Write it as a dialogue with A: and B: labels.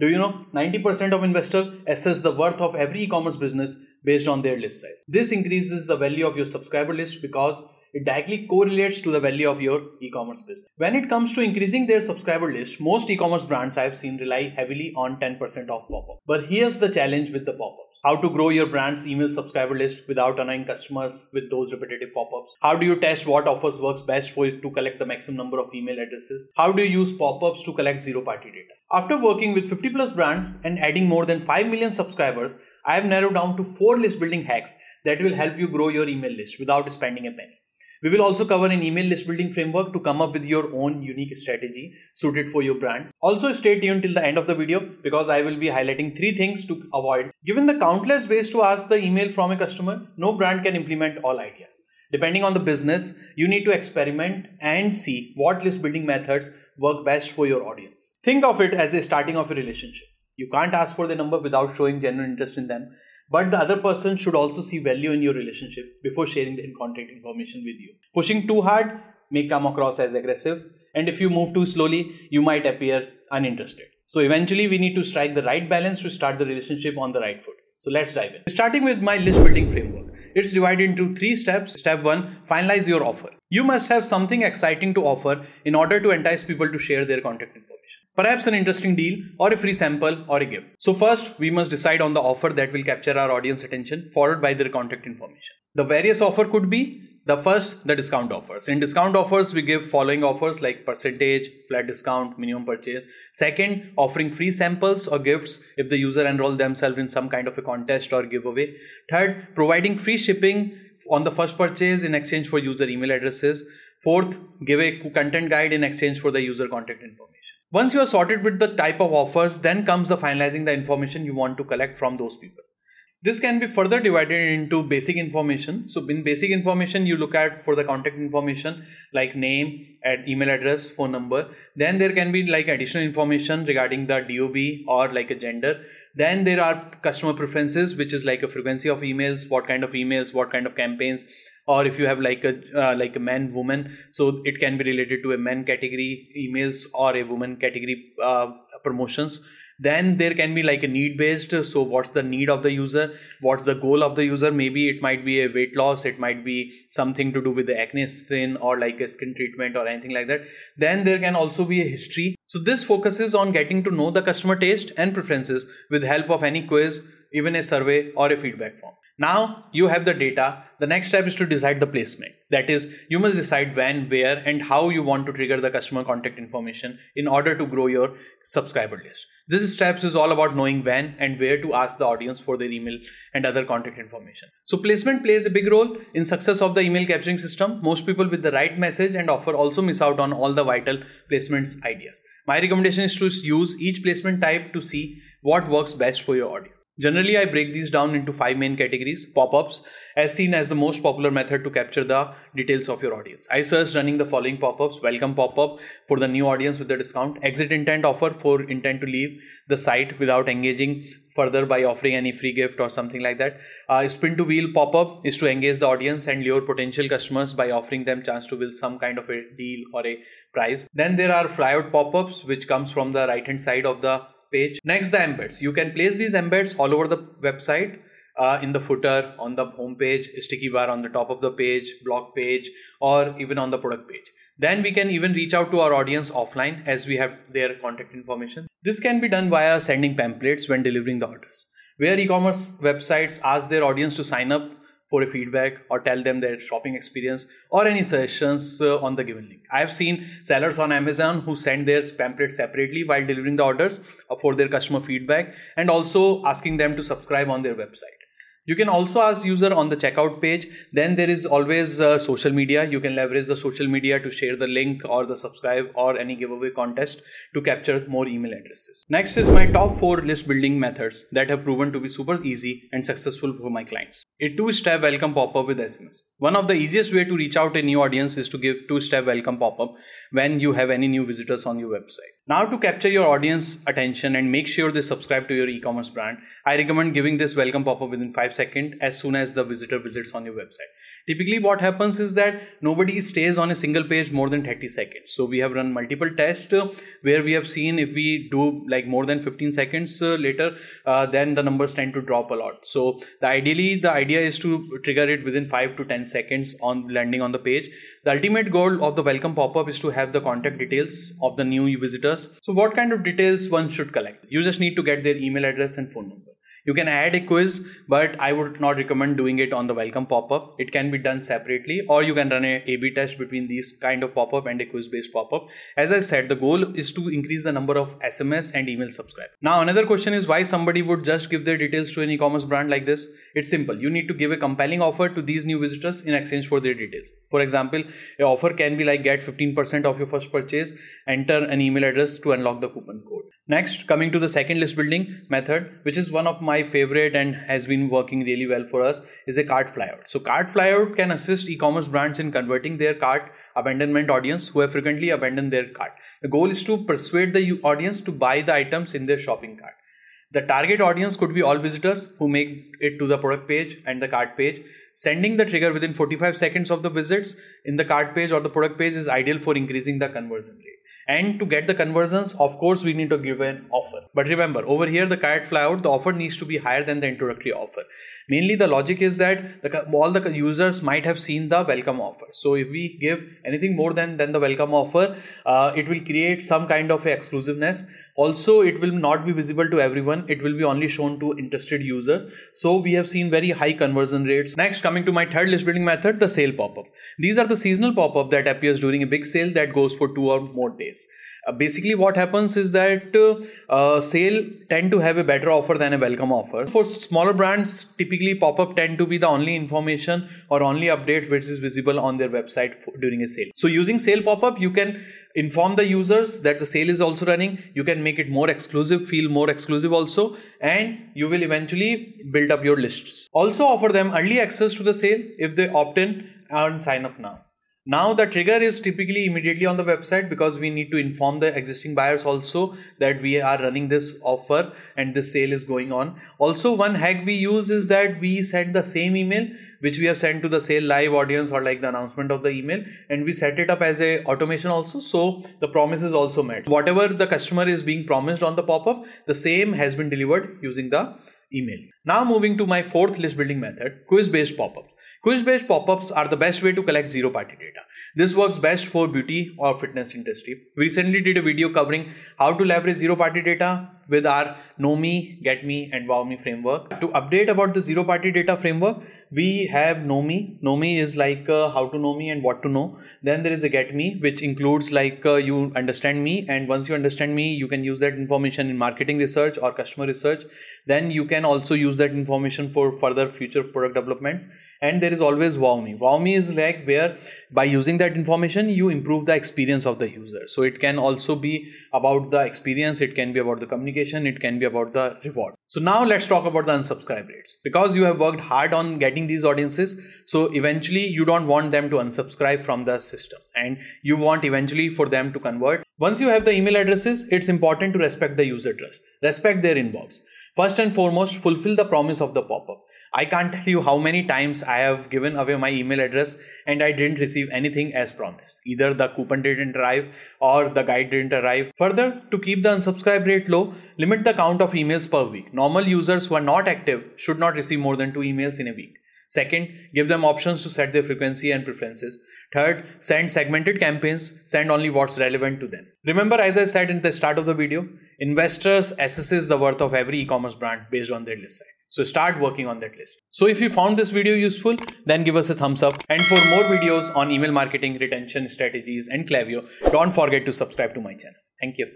A: Do you know 90% of investors assess the worth of every e-commerce business based on their list size. This increases the value of your subscriber list because it directly correlates to the value of your e-commerce business. When it comes to increasing their subscriber list, most e-commerce brands I've seen rely heavily on 10% off pop-up. But here's the challenge with the pop-ups. How to grow your brand's email subscriber list without annoying customers with those repetitive pop-ups? How do you test what offers works best for you to collect the maximum number of email addresses? How do you use pop-ups to collect zero-party data? After working with 50 plus brands and adding more than 5 million subscribers, I have narrowed down to 4 list building hacks that will help you grow your email list without spending a penny. We will also cover an email list building framework to come up with your own unique strategy suited for your brand. Also, stay tuned till the end of the video because I will be highlighting three things to avoid. Given the countless ways to ask the email from a customer, no brand can implement all ideas. Depending on the business, you need to experiment and see what list building methods work best for your audience. Think of it as a starting of a relationship. You can't ask for the number without showing genuine interest in them. But the other person should also see value in your relationship before sharing their contact information with you. Pushing too hard may come across as aggressive, and if you move too slowly, you might appear uninterested. So eventually, we need to strike the right balance to start the relationship on the right foot. So let's dive in. Starting with my list building framework. It's divided into three steps. Step one, finalize your offer. You must have something exciting to offer in order to entice people to share their contact information perhaps an interesting deal or a free sample or a gift. So first, we must decide on the offer that will capture our audience attention followed by their contact information. The various offer could be the first, the discount offers. In discount offers, we give following offers like percentage, flat discount, minimum purchase. Second, offering free samples or gifts if the user enroll themselves in some kind of a contest or giveaway. Third, providing free shipping on the first purchase in exchange for user email addresses. Fourth, give a content guide in exchange for the user contact information. Once you are sorted with the type of offers, then comes the finalizing the information you want to collect from those people. This can be further divided into basic information. So in basic information, you look at for the contact information like name, and email address, phone number. Then there can be like additional information regarding the DOB or like a gender. Then there are customer preferences, which is like a frequency of emails, what kind of emails, what kind of campaigns, or if you have like a uh, like a man woman so it can be related to a men category emails or a woman category uh, promotions. Then there can be like a need based so what's the need of the user what's the goal of the user? Maybe it might be a weight loss it might be something to do with the acne skin or like a skin treatment or anything like that. Then there can also be a history. So this focuses on getting to know the customer taste and preferences with help of any quiz even a survey or a feedback form now you have the data. The next step is to decide the placement. That is, you must decide when, where, and how you want to trigger the customer contact information in order to grow your subscriber list. This steps is all about knowing when and where to ask the audience for their email and other contact information. So placement plays a big role in success of the email capturing system. Most people with the right message and offer also miss out on all the vital placements ideas. My recommendation is to use each placement type to see what works best for your audience. Generally, I break these down into five main categories. Pop-ups, as seen as the most popular method to capture the details of your audience. I searched running the following pop-ups. Welcome pop-up for the new audience with the discount. Exit intent offer for intent to leave the site without engaging further by offering any free gift or something like that. Uh, spin to wheel pop-up is to engage the audience and lure potential customers by offering them chance to win some kind of a deal or a prize. Then there are flyout pop-ups which comes from the right hand side of the page. Next, the embeds. You can place these embeds all over the website. Uh, in the footer, on the home page, sticky bar on the top of the page, blog page, or even on the product page. Then we can even reach out to our audience offline as we have their contact information. This can be done via sending pamphlets when delivering the orders, where e commerce websites ask their audience to sign up for a feedback or tell them their shopping experience or any suggestions uh, on the given link. I have seen sellers on Amazon who send their pamphlets separately while delivering the orders uh, for their customer feedback and also asking them to subscribe on their website. You can also ask user on the checkout page. Then there is always uh, social media. You can leverage the social media to share the link or the subscribe or any giveaway contest to capture more email addresses. Next is my top four list building methods that have proven to be super easy and successful for my clients. A two-step welcome pop-up with SMS. One of the easiest way to reach out a new audience is to give two-step welcome pop-up when you have any new visitors on your website. Now to capture your audience attention and make sure they subscribe to your e-commerce brand, I recommend giving this welcome pop-up within 5 5 seconds as soon as the visitor visits on your website. Typically, what happens is that nobody stays on a single page more than 30 seconds. So we have run multiple tests uh, where we have seen if we do like more than 15 seconds uh, later, uh, then the numbers tend to drop a lot. So the ideally, the idea is to trigger it within 5 to 10 seconds on landing on the page. The ultimate goal of the welcome pop-up is to have the contact details of the new visitors. So what kind of details one should collect? You just need to get their email address and phone number. You can add a quiz, but I would not recommend doing it on the welcome pop-up. It can be done separately, or you can run a A/B test between these kind of pop-up and a quiz-based pop-up. As I said, the goal is to increase the number of SMS and email subscribers. Now, another question is why somebody would just give their details to an e-commerce brand like this. It's simple. You need to give a compelling offer to these new visitors in exchange for their details. For example, a offer can be like get 15% of your first purchase, enter an email address to unlock the coupon code. Next, coming to the second list building method, which is one of my favorite and has been working really well for us, is a cart flyout. So, cart flyout can assist e commerce brands in converting their cart abandonment audience who have frequently abandoned their cart. The goal is to persuade the audience to buy the items in their shopping cart. The target audience could be all visitors who make it to the product page and the cart page. Sending the trigger within 45 seconds of the visits in the cart page or the product page is ideal for increasing the conversion rate. And to get the conversions, of course, we need to give an offer. But remember, over here, the cart flyout, the offer needs to be higher than the introductory offer. Mainly, the logic is that the, all the users might have seen the welcome offer. So, if we give anything more than, than the welcome offer, uh, it will create some kind of exclusiveness. Also, it will not be visible to everyone. It will be only shown to interested users. So, we have seen very high conversion rates. Next, coming to my third list building method, the sale pop-up. These are the seasonal pop-up that appears during a big sale that goes for two or more days. Uh, basically, what happens is that uh, sale tend to have a better offer than a welcome offer. For smaller brands, typically pop-up tend to be the only information or only update which is visible on their website for, during a sale. So, using sale pop-up, you can inform the users that the sale is also running. You can make it more exclusive, feel more exclusive also, and you will eventually build up your lists. Also, offer them early access to the sale if they opt in and sign up now. Now the trigger is typically immediately on the website because we need to inform the existing buyers also that we are running this offer and this sale is going on. Also one hack we use is that we send the same email which we have sent to the sale live audience or like the announcement of the email and we set it up as a automation also so the promise is also met. Whatever the customer is being promised on the pop-up the same has been delivered using the email. Now moving to my fourth list building method, quiz based pop-ups. Quiz based pop-ups are the best way to collect zero party data. This works best for beauty or fitness industry. We recently did a video covering how to leverage zero party data with our Know Me, Get Me, and Wow Me framework. To update about the zero party data framework, we have Know Me. Know Me is like uh, how to know me and what to know. Then there is a Get Me, which includes like uh, you understand me, and once you understand me, you can use that information in marketing research or customer research. Then you can also use that information for further future product developments. And there is always Wow Me. Wow Me is like where by using that information, you improve the experience of the user. So it can also be about the experience, it can be about the communication communication, it can be about the reward. So now let's talk about the unsubscribe rates. Because you have worked hard on getting these audiences, so eventually you don't want them to unsubscribe from the system and you want eventually for them to convert. Once you have the email addresses, it's important to respect the user trust. Respect their inbox. First and foremost, fulfill the promise of the pop-up. I can't tell you how many times I have given away my email address and I didn't receive anything as promised. Either the coupon didn't arrive or the guide didn't arrive. Further, to keep the unsubscribe rate low, limit the count of emails per week. Normal users who are not active should not receive more than two emails in a week. Second, give them options to set their frequency and preferences. Third, send segmented campaigns, send only what's relevant to them. Remember, as I said in the start of the video, investors assesses the worth of every e-commerce brand based on their list size. So start working on that list. So if you found this video useful, then give us a thumbs up. And for more videos on email marketing, retention strategies, and Klaviyo, don't forget to subscribe to my channel. Thank you.